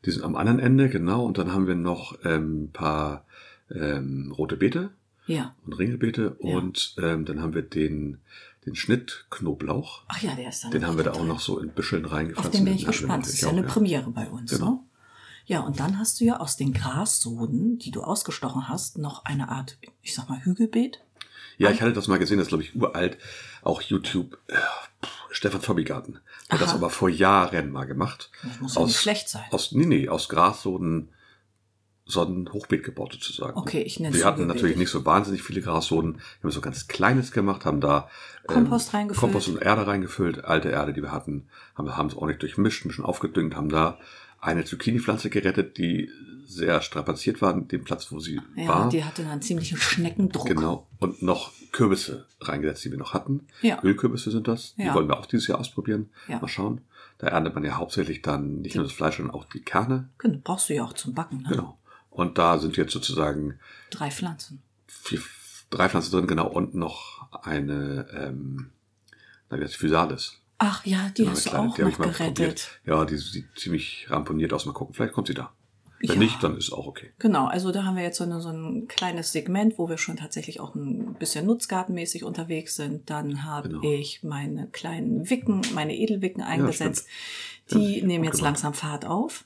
Die sind am anderen Ende, genau. Und dann haben wir noch ähm, ein paar ähm, rote Beete Ja. und Ringelbeete. Ja. Und ähm, dann haben wir den, den Schnittknoblauch. Ach ja, der ist dann Den haben wir da auch noch so in Büscheln reingepflanzt. Auf den bin ich gespannt. Das ist ja eine auch, Premiere bei uns, Genau. ne? Ja, und dann hast du ja aus den Grassoden, die du ausgestochen hast, noch eine Art, ich sag mal, Hügelbeet. Ja, ich hatte das mal gesehen, das ist, glaube ich uralt, auch YouTube, äh, Stefan Hobbygarten. Der hat das Aha. aber vor Jahren mal gemacht. Das muss ja nicht schlecht sein. Aus, nee, nee, aus Grassoden so ein Hochbeet gebaut sozusagen. Okay, ich nenne es Wir hatten natürlich nicht so wahnsinnig viele Grassoden. Wir haben so ganz kleines gemacht, haben da ähm, Kompost reingefüllt. Kompost und Erde reingefüllt, alte Erde, die wir hatten, haben, haben es ordentlich durchmischt, ein bisschen aufgedüngt, haben da eine Zucchini-Pflanze gerettet, die sehr strapaziert war, den Platz, wo sie Ja, war. die hatte dann einen ziemlichen Schneckendruck. Genau. Und noch Kürbisse reingesetzt, die wir noch hatten. Ja. Ölkürbisse sind das. Die Ja. wollen wir auch dieses Jahr ausprobieren. Ja. Mal schauen. Da erntet man ja hauptsächlich dann nicht nur das Fleisch, sondern auch die Kerne. Genau, brauchst du ja auch zum Backen, ne? Genau. Und da sind jetzt sozusagen Drei Pflanzen. vier, drei Pflanzen drin, genau, und noch eine, ähm, na, wie heißt die, Physalis. Ach ja, die Genau, hast du auch die noch gerettet. probiert. Ja, die sieht ziemlich ramponiert aus. Mal gucken, vielleicht kommt sie da. Wenn Ja. nicht, dann ist auch okay. Genau, also da haben wir jetzt so, eine, so ein kleines Segment, wo wir schon tatsächlich auch ein bisschen nutzgartenmäßig unterwegs sind. Dann habe Genau. ich meine kleinen Wicken, meine Edelwicken eingesetzt. stimmt. Die Ja, nehmen jetzt gemacht. langsam Fahrt auf.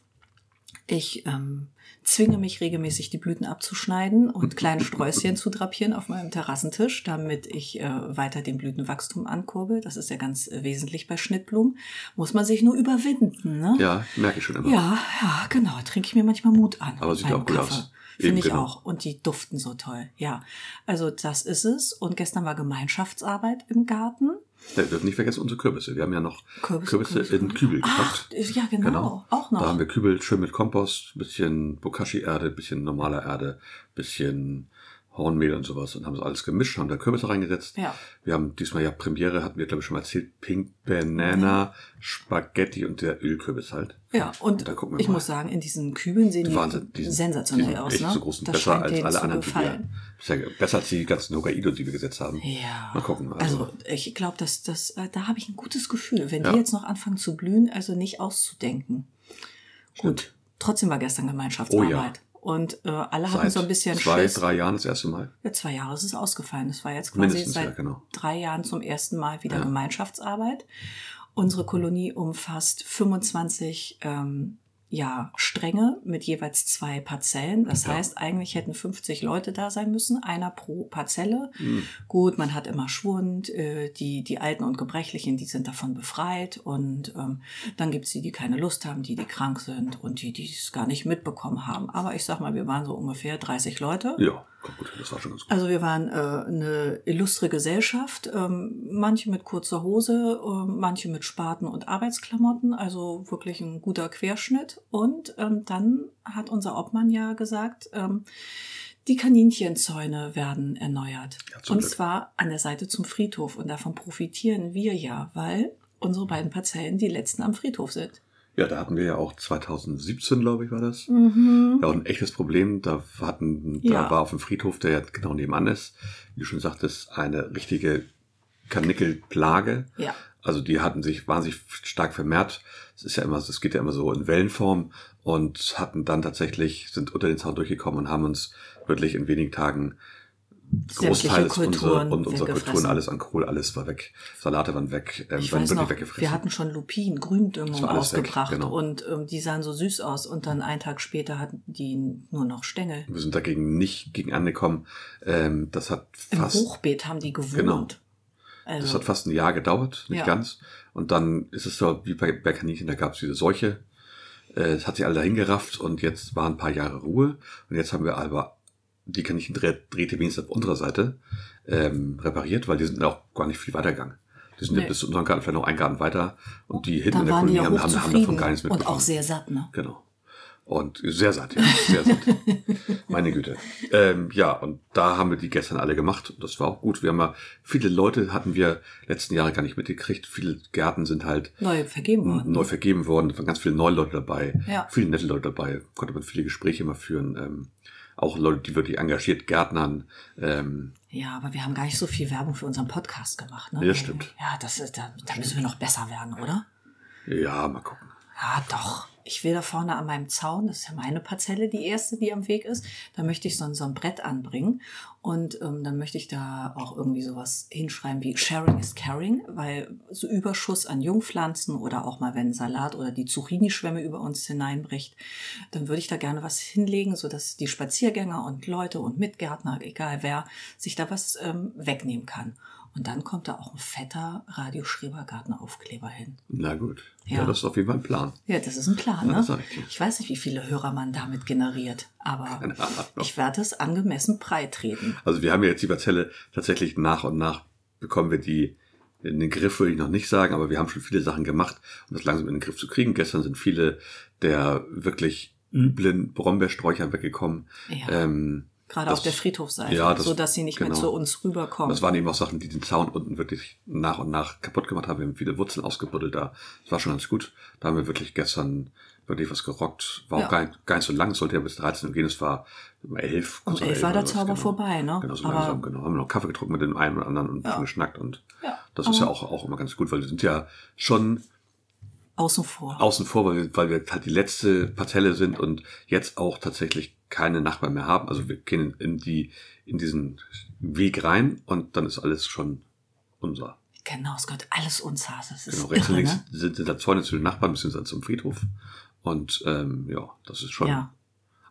Ich ähm, zwinge mich regelmäßig, die Blüten abzuschneiden und kleine Sträußchen zu drapieren auf meinem Terrassentisch, damit ich äh, weiter den Blütenwachstum ankurbel. Das ist ja ganz äh, wesentlich bei Schnittblumen. Muss man sich nur überwinden, ne? Ja, merke ich schon immer. Ja, ja, genau. Trinke ich mir manchmal Mut an. Aber sieht auch gut Kaffee. aus. Finde ich genau. auch. Und die duften so toll. Ja. Also das ist es. Und gestern war Gemeinschaftsarbeit im Garten. Wir dürfen nicht vergessen unsere Kürbisse. Wir haben ja noch Kürbisse, Kürbisse, Kürbisse. in Kübel Ach, gepackt. ja, genau. Auch noch. Da haben wir Kübel schön mit Kompost, bisschen Bokashi-Erde, bisschen normaler Erde, bisschen Hornmehl und sowas und haben das alles gemischt, haben da Kürbisse reingesetzt. Ja. Wir haben diesmal ja Premiere, hatten wir glaube ich schon mal erzählt, Pink Banana, Spaghetti und der Ölkürbis halt. Ja, und Da gucken wir ich mal. muss sagen, in diesen Kübeln sehen die Wahnsinn, die sensationell die aus. echt ne? so groß und das besser als alle anderen, die wir, gefallen. Ist ja besser als die ganzen Hokkaido, die wir gesetzt haben. Ja. Mal gucken. Also, also ich glaube, dass das, äh, da habe ich ein gutes Gefühl. Wenn Ja. die jetzt noch anfangen zu blühen, also nicht auszudenken. Gut. Trotzdem war gestern Gemeinschaftsarbeit. Oh ja. Und äh, alle hatten seit so ein bisschen zwei, Schiss. drei Jahren das erste Mal. Ja, zwei Jahre ist es ausgefallen. Es war jetzt quasi Mindestens, seit ja, genau. drei Jahren zum ersten Mal wieder Ja. Gemeinschaftsarbeit. Unsere Kolonie umfasst 25 ähm, ja, Stränge mit jeweils zwei Parzellen. Das Ja. heißt, eigentlich hätten 50 Leute da sein müssen, einer pro Parzelle. Hm. Gut, man hat immer Schwund, äh, die, die Alten und Gebrechlichen, die sind davon befreit. Und ähm, dann gibt's die, die keine Lust haben, die, die krank sind und die, die es gar nicht mitbekommen haben. Aber ich sag mal, wir waren so ungefähr 30 Leute. Ja, gut, das war schon ganz gut. Also wir waren äh, eine illustre Gesellschaft, ähm, manche mit kurzer Hose, äh, manche mit Spaten und Arbeitsklamotten, also wirklich ein guter Querschnitt. Und ähm, dann hat unser Obmann ja gesagt, ähm, die Kaninchenzäune werden erneuert. Ja, und Glück. zwar an der Seite zum Friedhof. Und davon profitieren wir ja, weil unsere beiden Parzellen die letzten am Friedhof sind. Ja, da hatten wir ja auch 2017, glaube ich, war das. Mhm. Ja, auch ein echtes Problem. Da hatten, da Ja. war auf dem Friedhof, der ja genau nebenan ist, wie du schon sagtest, eine richtige Kanickelplage. Ja. Also die hatten sich wahnsinnig stark vermehrt. Es ist ja immer, es geht ja immer so in Wellenform und hatten dann tatsächlich, sind unter den Zaun durchgekommen und haben uns wirklich in wenigen Tagen Großteil Kulturen und weggefressen. Kulturen, alles an Kohl, alles war weg. Salate waren weg, ähm, Ich waren weiß noch, weggefressen. wir hatten schon Lupin, Gründüngung alles weg, ausgebracht genau. und ähm, die sahen so süß aus und dann einen Tag später hatten die nur noch Stängel. wir sind dagegen nicht gegen angekommen. Ähm, das hat Im fast, Hochbeet haben die gewohnt. Genau. Also, das hat fast ein Jahr gedauert, nicht Ja. ganz. Und dann ist es so, wie bei, bei Kaninchen, da gab es diese Seuche. Äh, Es hat sich alle dahin gerafft und jetzt waren ein paar Jahre Ruhe. Und jetzt haben wir aber die Kaninchen-Drähte wenigstens auf unserer Seite ähm, repariert, weil die sind auch gar nicht viel weitergegangen. Die sind Nee. ja bis zu unserem Garten vielleicht noch einen Garten weiter und die hinten da in der Kolonie ja haben, haben, davon gar nichts und mitbekommen. auch sehr satt, ne? Genau. Und sehr satt, ja. Sehr satt. Meine Güte. Ähm, ja, und da haben wir die gestern alle gemacht. Und das war auch gut. Wir haben ja, viele Leute hatten wir letzten Jahre gar nicht mitgekriegt. Viele Gärten sind halt Neu vergeben worden. neu vergeben worden. Es waren ganz viele neue Leute dabei. Ja. Viele nette Leute dabei. Konnte man viele Gespräche immer führen. Ähm, auch Leute, die wirklich engagiert Gärtnern. Ähm, Ja, aber wir haben gar nicht so viel Werbung für unseren Podcast gemacht, ne? Ja, stimmt. Ja, das ist, da, da müssen wir noch besser werden, oder? ja, mal gucken. Ja, doch. Ich will da vorne an meinem Zaun, das ist ja meine Parzelle, die erste, die am Weg ist, da möchte ich so ein, so ein Brett anbringen und ähm, dann möchte ich da auch irgendwie sowas hinschreiben wie Sharing is Caring, weil so Überschuss an Jungpflanzen oder auch mal, wenn Salat oder die Zucchini-Schwemme über uns hineinbricht, dann würde ich da gerne was hinlegen, sodass die Spaziergänger und Leute und Mitgärtner, egal wer, sich da was ähm, wegnehmen kann. Und dann kommt da auch ein fetter Radio Schrebergarten Aufkleber hin. Na gut. Ja. Ja. das ist auf jeden Fall ein Plan. Ja, das ist ein Plan, Ja, ne? sag ich weiß nicht, wie viele Hörer man damit generiert, aber ich werde es angemessen breit treten. Also wir haben ja jetzt die Parzelle tatsächlich nach und nach bekommen wir die in den Griff, würde ich noch nicht sagen, aber wir haben schon viele Sachen gemacht, um das langsam in den Griff zu kriegen. Gestern sind viele der wirklich üblen Brombeersträucher weggekommen. Ja. Ähm, Gerade das- auf der Friedhofseite, ja, das- so dass sie nicht mehr genau. zu uns rüberkommen. das waren eben auch Sachen, die den Zaun unten wirklich nach und nach kaputt gemacht haben. Wir haben viele Wurzeln ausgebuddelt da. Das war schon ganz gut. Da haben wir wirklich gestern wirklich was gerockt. War Ja. auch gar nicht, gar nicht so lang. Es sollte ja bis 13 Uhr gehen. Es war um 11. Um kurz nach 11 war der Zauber genau. vorbei, ne? Genau, so Aber- langsam, genau. Haben wir noch Kaffee getrunken mit dem einen oder anderen und Ja. schon geschnackt und Ja, das ist ja aber- auch, auch immer ganz gut, weil wir sind ja schon Außen vor. außen vor, weil wir, weil wir halt die letzte Parzelle sind und jetzt auch tatsächlich keine Nachbarn mehr haben. Also wir gehen in die, in diesen Weg rein und dann ist alles schon unser. Genau, es gehört alles uns. Das ist Genau, rechts und irre, links ne? sind, sind da Zäune zu den Nachbarn, beziehungsweise zum Friedhof. Und ähm, ja, das ist schon Ja.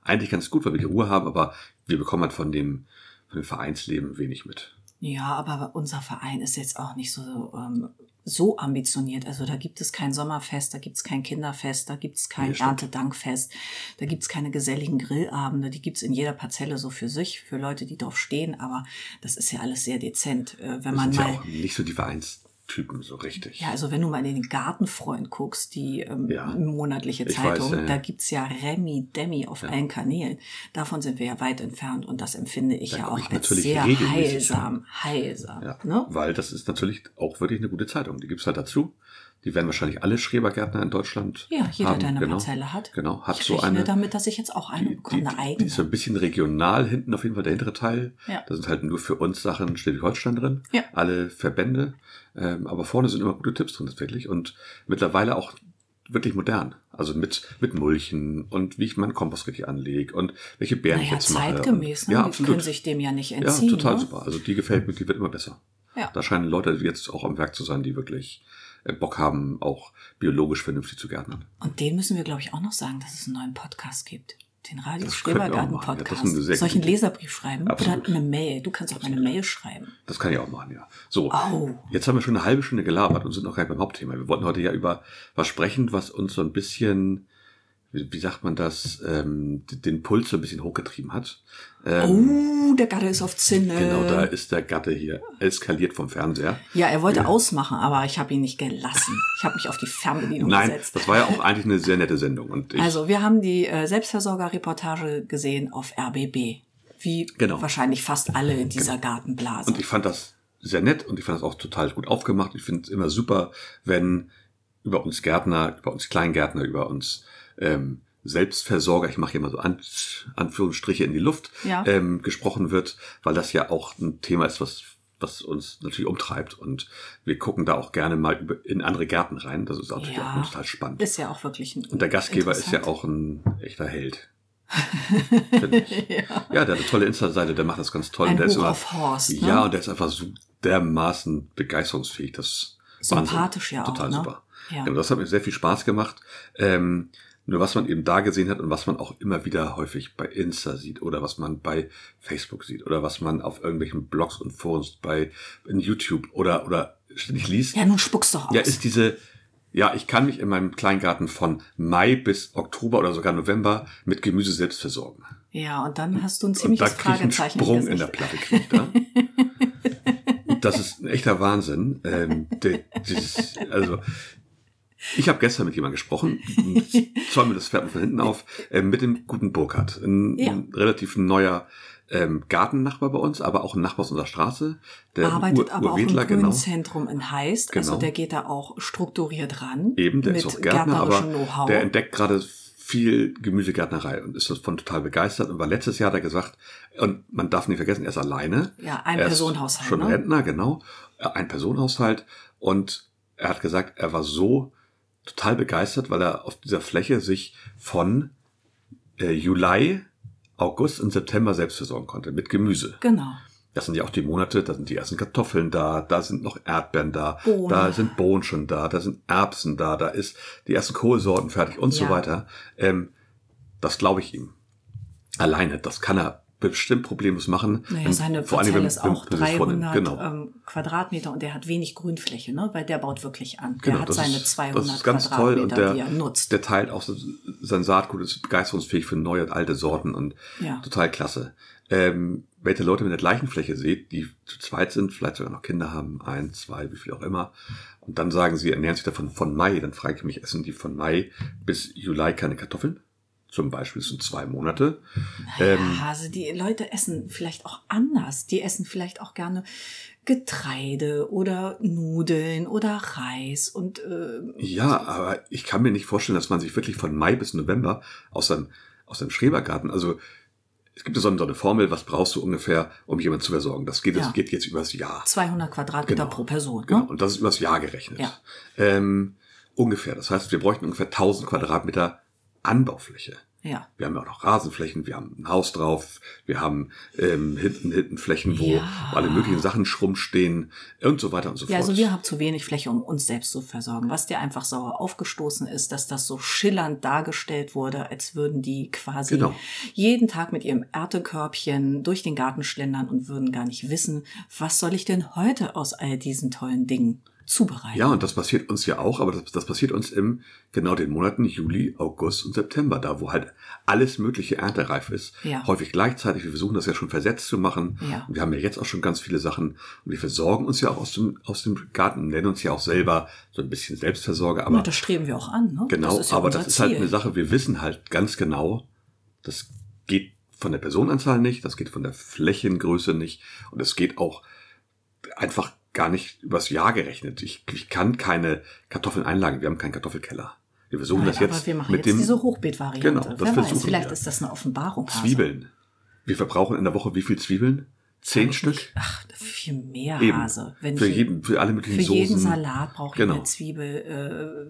eigentlich ganz gut, weil wir die Ruhe haben, aber wir bekommen halt von dem, von dem Vereinsleben wenig mit. Ja, aber unser Verein ist jetzt auch nicht so, ähm, so ambitioniert. Also da gibt es kein Sommerfest, da gibt es kein Kinderfest, da gibt es kein stimmt. Erntedankfest, da gibt es keine geselligen Grillabende, die gibt es in jeder Parzelle so für sich, für Leute, die drauf stehen. Aber das ist ja alles sehr dezent. Äh, wenn Wir man sind ja mal auch nicht so die Vereinstypen, so richtig. Ja, also wenn du mal in den Gartenfreund guckst, die ähm, Ja. monatliche Ich Zeitung, weiß, ja, da gibt's ja Remi Demi auf allen Kanälen. Davon sind wir ja weit entfernt und das empfinde ich Da ja auch ich als natürlich sehr heilsam. Heilsam. Ja, Ne? weil das ist natürlich auch wirklich eine gute Zeitung. Die gibt's halt dazu. Die werden wahrscheinlich alle Schrebergärtner in Deutschland. Ja, jeder, haben. der eine genau. Parzelle hat. Genau, hat ich so eine. damit, dass ich jetzt auch eine die, bekomme, die, eine die eigene. ist so ein bisschen regional hinten auf jeden Fall der hintere Teil. Ja. Da sind halt nur für uns Sachen Schleswig-Holstein drin. Ja. Alle Verbände. Ähm, aber vorne sind immer gute Tipps drin tatsächlich. Und mittlerweile auch wirklich modern. Also mit, mit Mulchen und wie ich meinen Kompost richtig anlege und welche Beeren ich naja, jetzt mache. zeitgemäß, ne? ja, die können sich dem ja nicht ja, entziehen. total ne? super. Also die gefällt mir, die wird immer besser. Ja. Da scheinen Leute jetzt auch am Werk zu sein, die wirklich äh, Bock haben, auch biologisch vernünftig zu gärtnern. Und den müssen wir, glaube ich, auch noch sagen, dass es einen neuen Podcast gibt. Den auch Schrebergarten ja. Podcast. sehr Soll ich einen Leserbrief schreiben? Absolut. Oder eine Mail? Du kannst auch eine Mail schreiben. Das kann ich auch machen, ja. So, Oh. jetzt haben wir schon eine halbe Stunde gelabert und sind noch gar nicht beim Hauptthema. Wir wollten heute ja über was sprechen, was uns so ein bisschen, wie, wie sagt man das, ähm, den Puls so ein bisschen hochgetrieben hat. Ähm, Oh, der Gatte ist auf Zinne. Genau, da ist der Gatte hier eskaliert vom Fernseher. ja, er wollte ausmachen, aber ich habe ihn nicht gelassen. Ich habe mich auf die Fernbedienung Nein, gesetzt. das war ja auch eigentlich eine sehr nette Sendung. Und ich, Also, wir haben die äh, Selbstversorger-Reportage gesehen auf RBB. Wie Genau. Genau. wahrscheinlich fast alle in dieser Gartenblase. Und ich fand das sehr nett und ich fand das auch total gut aufgemacht. Ich finde es immer super, wenn über uns Gärtner, über uns Kleingärtner, über uns ähm, Selbstversorger, ich mache hier mal so An Anführungsstriche in die Luft, Ja. ähm, gesprochen wird, weil das ja auch ein Thema ist, was was uns natürlich umtreibt und wir gucken da auch gerne mal über, in andere Gärten rein. Das ist natürlich Ja. auch total spannend. ist ja auch wirklich ein Und der Gastgeber ist ja auch ein echter Held. Ja. Ja, der hat eine tolle Insta-Seite, der macht das ganz toll. Ein und der ist immer, auf Horst, ne? Ja, und der ist einfach so dermaßen begeisterungsfähig. Das Sympathisch ja auch, Total ne? super. Ja. Genau, das hat mir sehr viel Spaß gemacht. Ähm, nur was man eben da gesehen hat und was man auch immer wieder häufig bei Insta sieht oder was man bei Facebook sieht oder was man auf irgendwelchen Blogs und Forums bei in YouTube oder oder ständig liest. Ja, nun spuckst doch aus. Ja, ist diese, ja, ich kann mich in meinem Kleingarten von Mai bis Oktober oder sogar November mit Gemüse selbst versorgen. ja, und dann hast du ein Und ziemliches da krieg ich einen Fragezeichen. Sprung in der. Platte. Krieg ich da. Und das ist ein echter Wahnsinn. Ähm, dieses, also, ich habe gestern mit jemandem gesprochen, zoll mir das Pferd von hinten auf, äh, mit dem guten Burkhardt. Ein, Ja. ein relativ neuer ähm, Gartennachbar bei uns, aber auch ein Nachbar aus unserer Straße. Der arbeitet Ur- aber auch im Urwedler, genau. Grünzentrum in Heist. Also Genau. der geht da auch strukturiert ran. Eben, der mit ist auch Gärtner, aber der entdeckt gerade viel Gemüsegärtnerei und ist davon total begeistert. Und war letztes Jahr hat er gesagt, und man darf nicht vergessen, er ist alleine. Ja, ein er Personenhaushalt, Schon ne? Rentner, genau. Äh, Ein Personenhaushalt. Und er hat gesagt, er war so total begeistert, weil er auf dieser Fläche sich von äh, Juli, August und September selbst versorgen konnte mit Gemüse. Genau. Das sind ja auch die Monate, da sind die ersten Kartoffeln da, da sind noch Erdbeeren da, Bohnen. da sind Bohnen schon da, da sind Erbsen da, da ist die ersten Kohlsorten fertig und so Ja. weiter. Ähm, das glaube ich ihm. Alleine, das kann er bestimmt problemlos machen. Naja, seine vor allem, wenn- ist auch wenn sie es vornehmen. 300 Genau. ähm, Quadratmeter und der hat wenig Grünfläche, ne? weil der baut wirklich an. Der Genau, hat seine ist, 200 das ist ganz toll Quadratmeter, und der, die er nutzt. der teilt auch sein Saatgut ist begeisterungsfähig für neue und alte Sorten und Ja. total klasse. Ähm, wenn ihr Leute mit der gleichen Fläche seht, die zu zweit sind, vielleicht sogar noch Kinder haben, ein, zwei, wie viel auch immer, und dann sagen sie, ernähren sich davon von Mai, dann frage ich mich, essen die von Mai bis Juli keine Kartoffeln? Zum Beispiel, sind zwei Monate. Ähm, ja, also die Leute essen vielleicht auch anders. Die essen vielleicht auch gerne Getreide oder Nudeln oder Reis und äh, Ja, aber ich kann mir nicht vorstellen, dass man sich wirklich von Mai bis November aus seinem, aus seinem Schrebergarten, also es gibt ja so eine, so eine Formel, was brauchst du ungefähr, um jemanden zu versorgen. Das geht, Ja. das geht jetzt übers Jahr. 200 Quadratmeter Genau. pro Person. Genau, Ne? und das ist übers Jahr gerechnet. Ja. Ähm, ungefähr. Das heißt, wir bräuchten ungefähr 1000 Quadratmeter Anbaufläche. Ja. Wir haben ja auch noch Rasenflächen, wir haben ein Haus drauf, wir haben ähm, hinten, hinten Flächen, wo, Ja. alle möglichen Sachen schrumpfstehen und so weiter und so Ja, fort. also wir haben zu wenig Fläche, um uns selbst zu versorgen. Was dir einfach sauer aufgestoßen ist, dass das so schillernd dargestellt wurde, als würden die quasi Genau. jeden Tag mit ihrem Erntekörbchen durch den Garten schlendern und würden gar nicht wissen, was soll ich denn heute aus all diesen tollen Dingen zubereiten. Ja, und das passiert uns ja auch, aber das, das passiert uns im genau den Monaten Juli, August und September, da wo halt alles mögliche erntereif ist. Ja. Häufig gleichzeitig. Wir versuchen das ja schon versetzt zu machen. Ja. Und wir haben ja jetzt auch schon ganz viele Sachen. Und wir versorgen uns ja auch aus dem, aus dem Garten, nennen uns ja auch selber so ein bisschen Selbstversorger. Aber Ja, das streben wir auch an. Ne? Genau, das ja aber das ist halt Ziel. eine Sache, wir wissen halt ganz genau, das geht von der Personenanzahl nicht, das geht von der Flächengröße nicht und es geht auch einfach gar nicht übers Jahr gerechnet. Ich, ich kann keine Kartoffeln einlagern. Wir haben keinen Kartoffelkeller. Wir versuchen Nein, das jetzt wir machen mit jetzt dem diese Hochbeetvariante. Genau, das Wer weiß, versuchen vielleicht wir. ist das eine Offenbarung. Zwiebeln. Wir verbrauchen in der Woche wie viel Zwiebeln? Zehn Stück? Ach, viel mehr Eben. Hase. Wenn für ich- jeden, für alle möglichen Für Soßen. jeden Salat brauche ich Genau. eine Zwiebel.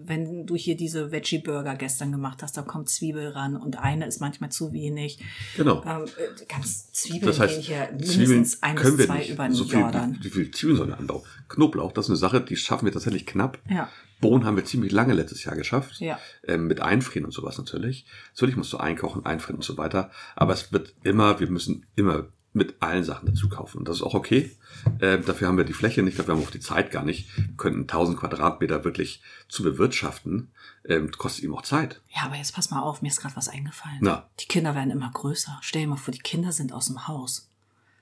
Äh, wenn du hier diese Veggie-Burger gestern gemacht hast, da kommt Zwiebel ran und eine ist manchmal zu wenig. Genau. Ähm, äh, ganz Zwiebeln Das heißt, gehen hier Zwiebeln mindestens ein können bis zwei über den so viel, Jordan. wie, wie viel Zwiebeln sollen wir anbauen? Knoblauch, das ist eine Sache, die schaffen wir tatsächlich knapp. Ja. Bohnen haben wir ziemlich lange letztes Jahr geschafft. Ja. Ähm, mit Einfrieren und sowas natürlich. Natürlich musst du einkochen, einfrieren und so weiter. Aber es wird immer, wir müssen immer mit allen Sachen dazu kaufen. Und das ist auch okay. Ähm, dafür haben wir die Fläche nicht, dafür haben wir auch die Zeit gar nicht. Wir könnten 1000 Quadratmeter wirklich zu bewirtschaften. Ähm, kostet ihm auch Zeit. Ja, aber jetzt pass mal auf, mir ist gerade was eingefallen. Na. Die Kinder werden immer größer. Stell dir mal vor, die Kinder sind aus dem Haus.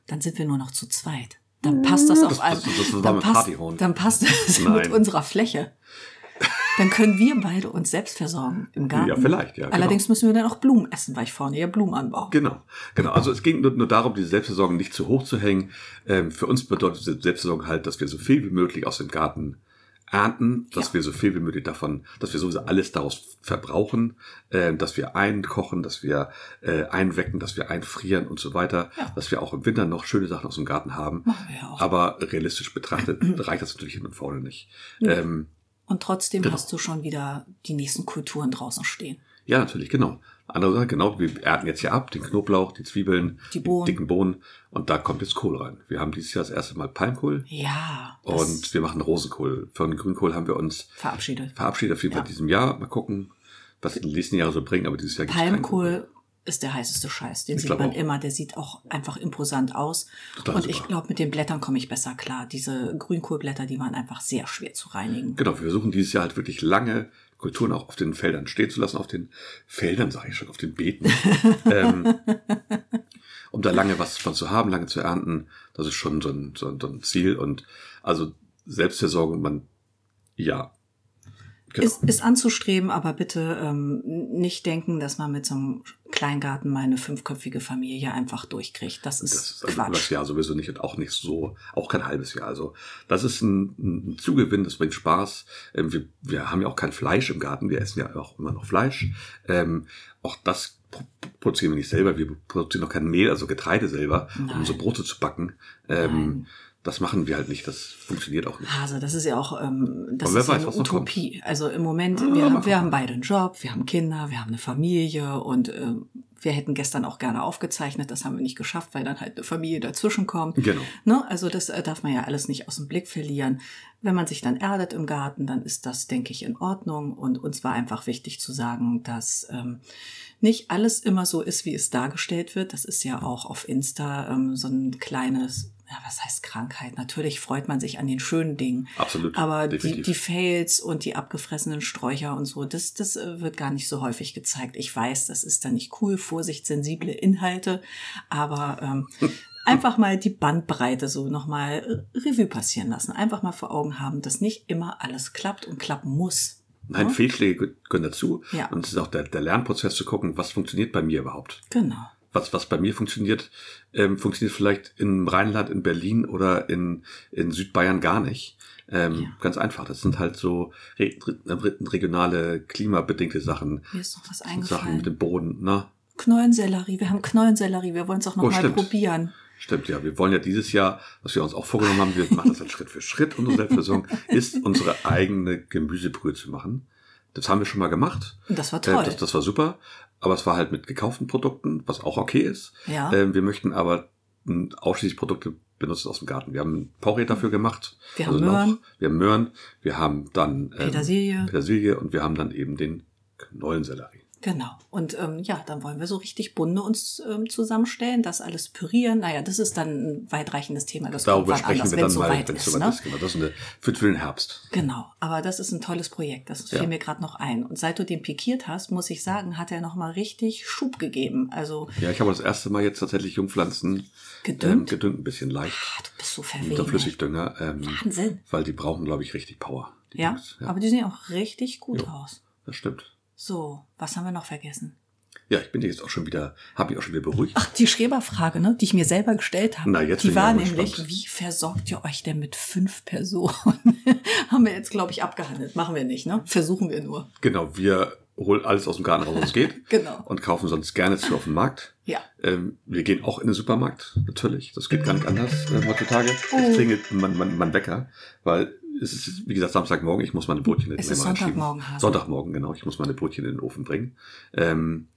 Dann sind wir nur noch zu zweit. Dann passt das auf Das- das- das war dann, passt, dann passt das Nein. mit unserer Fläche. Dann können wir beide uns selbst versorgen im Garten. Ja, vielleicht, ja, genau. Allerdings müssen wir dann auch Blumen essen, weil ich vorne ja Blumen anbaue. Genau, genau. Also es ging nur, nur darum, die Selbstversorgung nicht zu hoch zu hängen. Ähm, für uns bedeutet Selbstversorgung halt, dass wir so viel wie möglich aus dem Garten ernten, dass Ja. wir so viel wie möglich davon, dass wir sowieso alles daraus verbrauchen, äh, dass wir einkochen, dass wir äh, einwecken, dass wir einfrieren und so weiter, Ja. dass wir auch im Winter noch schöne Sachen aus dem Garten haben. Machen wir ja auch. Aber realistisch betrachtet reicht das natürlich hin und vorne nicht. Nee. Ähm, Und trotzdem Genau. hast du schon wieder die nächsten Kulturen draußen stehen. Ja, natürlich, genau. Andere genau, wir ernten jetzt hier ab, den Knoblauch, die Zwiebeln, Die Bohnen. dicken Bohnen und da kommt jetzt Kohl rein. Wir haben dieses Jahr das erste Mal Palmkohl Ja. und wir machen Rosenkohl. Von Grünkohl haben wir uns verabschiedet. verabschiedet auf jeden Fall Ja. diesem Jahr. Mal gucken, was die nächsten Jahre so bringen, aber dieses Jahr gibt's keinen Palmkohl ist der heißeste Scheiß. Den Ich sieht man auch. immer. Der sieht auch einfach imposant aus. Total und super. ich glaube, mit den Blättern komme ich besser klar. Diese Grünkohlblätter, die waren einfach sehr schwer zu reinigen. Genau, wir versuchen dieses Jahr halt wirklich lange Kulturen auch auf den Feldern stehen zu lassen, auf den Feldern, sage ich schon, auf den Beeten. ähm, um da lange was von zu haben, lange zu ernten, das ist schon so ein, so ein, so ein Ziel. Und also Selbstversorgung, man, ja. Genau. Ist, ist anzustreben, aber bitte ähm, nicht denken, dass man mit so einem Kleingarten mal eine fünfköpfige Familie einfach durchkriegt. Das ist, das ist also über das Quatsch. Jahr sowieso nicht und auch nicht so, auch kein halbes Jahr. Also das ist ein, ein Zugewinn, das bringt Spaß. Ähm, wir, wir haben ja auch kein Fleisch im Garten, wir essen ja auch immer noch Fleisch. Ähm, auch das pro- produzieren wir nicht selber, wir produzieren noch kein Mehl, also Getreide selber, um Nein. unsere Brote zu backen. Ähm, Nein. Das machen wir halt nicht, das funktioniert auch nicht. Hase, das ist ja auch ähm, das ist weiß, eine. Utopie. Also im Moment, Ja, wir, haben, wir haben beide einen Job, wir haben Kinder, wir haben eine Familie und ähm, wir hätten gestern auch gerne aufgezeichnet. Das haben wir nicht geschafft, weil dann halt eine Familie dazwischen kommt. Genau. Ne? Also das äh, darf man ja alles nicht aus dem Blick verlieren. Wenn man sich dann erdet im Garten, dann ist das, denke ich, in Ordnung. Und uns war einfach wichtig zu sagen, dass ähm, nicht alles immer so ist, wie es dargestellt wird. Das ist ja auch auf Insta ähm, so ein kleines, ja, was heißt Krankheit? Natürlich freut man sich an den schönen Dingen. Absolut. Aber die, definitiv. die Fails und die abgefressenen Sträucher und so, das, das äh, wird gar nicht so häufig gezeigt. Ich weiß, das ist dann nicht cool, Vorsicht, sensible Inhalte, aber ähm, einfach mal die Bandbreite so nochmal Revue passieren lassen. Einfach mal vor Augen haben, dass nicht immer alles klappt und klappen muss. Nein, Ne? Fehlschläge gehören dazu. Ja. Und es ist auch der, der Lernprozess zu gucken, was funktioniert bei mir überhaupt. Genau. Was, was bei mir funktioniert, ähm, funktioniert vielleicht im Rheinland, in Berlin oder in, in Südbayern gar nicht. Ähm, Ja. Ganz einfach. Das sind halt so re re regionale, klimabedingte Sachen. Mir ist noch was Sachen mit eingefallen. dem Boden. Na, Knollensellerie, wir haben Knollensellerie, wir wollen es auch noch Oh, mal stimmt. probieren. stimmt ja. Wir wollen ja dieses Jahr, was wir uns auch vorgenommen haben, wir machen das halt Schritt für Schritt, unsere Selbstversorgung, ist unsere eigene Gemüsebrühe zu machen. Das haben wir schon mal gemacht. Das war Äh, toll. Das, das war super. Aber es war halt mit gekauften Produkten, was auch okay ist. Ja. Ähm, wir möchten aber ausschließlich Produkte benutzen aus dem Garten. Wir haben ein Porree dafür gemacht. Wir haben also noch. Möhren. Wir haben Möhren. Wir haben dann ähm, Petersilie. Petersilie und wir haben dann eben den Knollensellerie. Genau. Und ähm, ja, dann wollen wir so richtig bunte uns ähm, zusammenstellen, das alles pürieren. Naja, das ist dann ein weitreichendes Thema. Das Darüber sprechen anders, wir dann mal, wenn es soweit Ne? ist. Genau, das ist eine, für, für den Herbst. Genau, aber das ist ein tolles Projekt. Das fiel Ja. mir gerade noch ein. Und seit du den pikiert hast, muss ich sagen, hat er noch mal richtig Schub gegeben. Also Ja, ich habe das erste Mal jetzt tatsächlich Jungpflanzen ähm, Gedüngt? gedüngt, ein bisschen leicht. ah, du bist so Mit verwegen. der Flüssigdünger. Ähm, Wahnsinn. weil die brauchen, glaube ich, richtig Power. Die Ja, Jungs. aber die sehen auch richtig gut Jo. aus. Das stimmt. So, was haben wir noch vergessen? Ja, ich bin jetzt auch schon wieder, habe ich auch schon wieder beruhigt. Ach, die Schreberfrage, ne, die ich mir selber gestellt habe. Na, jetzt die war nämlich, gespannt. wie versorgt ihr euch denn mit fünf Personen? Haben wir jetzt, glaube ich, abgehandelt. Machen wir nicht, ne? Versuchen wir nur. Genau, wir holen alles aus dem Garten raus, was geht. Genau. Und kaufen sonst gerne zu auf dem Markt. Ja. Ähm, wir gehen auch in den Supermarkt, natürlich. Das geht gar nicht anders äh, heutzutage. Oh. Es klingelt mein, mein, mein Wecker, weil es ist, wie gesagt, Samstagmorgen. Ich muss meine Brötchen in Es den Eimer einschieben. Sonntagmorgen, Hase. Sonntagmorgen, genau. Ich muss meine Brötchen in den Ofen bringen. Ähm,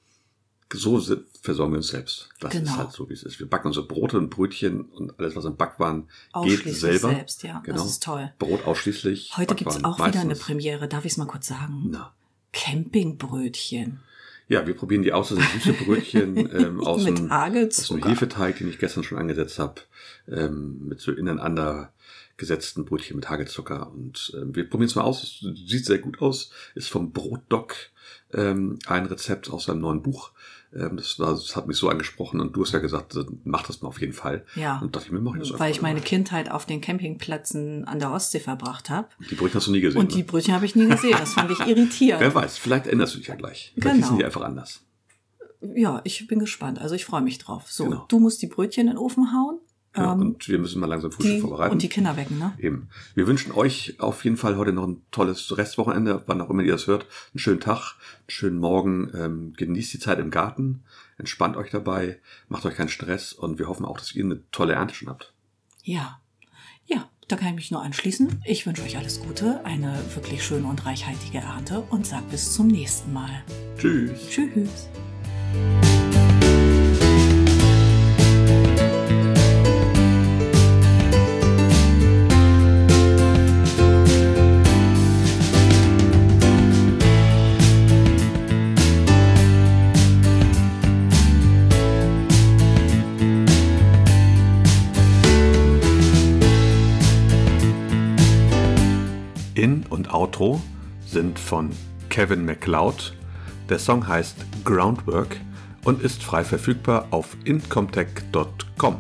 so versorgen wir uns selbst. Das Genau. ist halt so, wie es ist. Wir backen unsere Brote und Brötchen und alles, was im Backwaren geht, Ausschließlich selber. selbst, ja. Genau. Das ist toll. Brot ausschließlich. Heute gibt's Backwaren auch wieder eine meistens. Premiere. Darf ich es mal kurz sagen? Na. Campingbrötchen. Ja, wir probieren die aus. Das sind süße Brötchen ähm, aus, Mit dem, aus dem Hefeteig, den ich gestern schon angesetzt habe, ähm, mit so ineinander gesetzten Brötchen mit Hagelzucker. Und ähm, wir probieren es mal aus. Es sieht sehr gut aus. Ist vom Brotdoc ähm, ein Rezept aus seinem neuen Buch. Ähm, das, war, das hat mich so angesprochen und du hast ja gesagt, äh, mach das mal auf jeden Fall. Ja. Und dachte ich mir, mach ich das Weil ich meine mal. Kindheit auf den Campingplätzen an der Ostsee verbracht habe. Die Brötchen hast du nie gesehen. Und die ne? Brötchen habe ich nie gesehen. Das fand ich irritierend. Wer weiß, vielleicht änderst du dich ja gleich. Vielleicht Genau. hießen die einfach anders. Ja, ich bin gespannt. Also ich freue mich drauf. So, Genau. du musst die Brötchen in den Ofen hauen. Ja, ähm, und wir müssen mal langsam Frühstück die, vorbereiten. und die Kinder wecken, ne? Eben. Wir wünschen euch auf jeden Fall heute noch ein tolles Restwochenende, wann auch immer ihr das hört. Einen schönen Tag, einen schönen Morgen. Ähm, genießt die Zeit im Garten, entspannt euch dabei, macht euch keinen Stress und wir hoffen auch, dass ihr eine tolle Ernte schon habt. Ja. Ja, da kann ich mich nur anschließen. Ich wünsche euch alles Gute, eine wirklich schöne und reichhaltige Ernte und sag bis zum nächsten Mal. Tschüss. Tschüss. Und Outro sind von Kevin MacLeod. Der Song heißt Groundwork und ist frei verfügbar auf incomtech.com.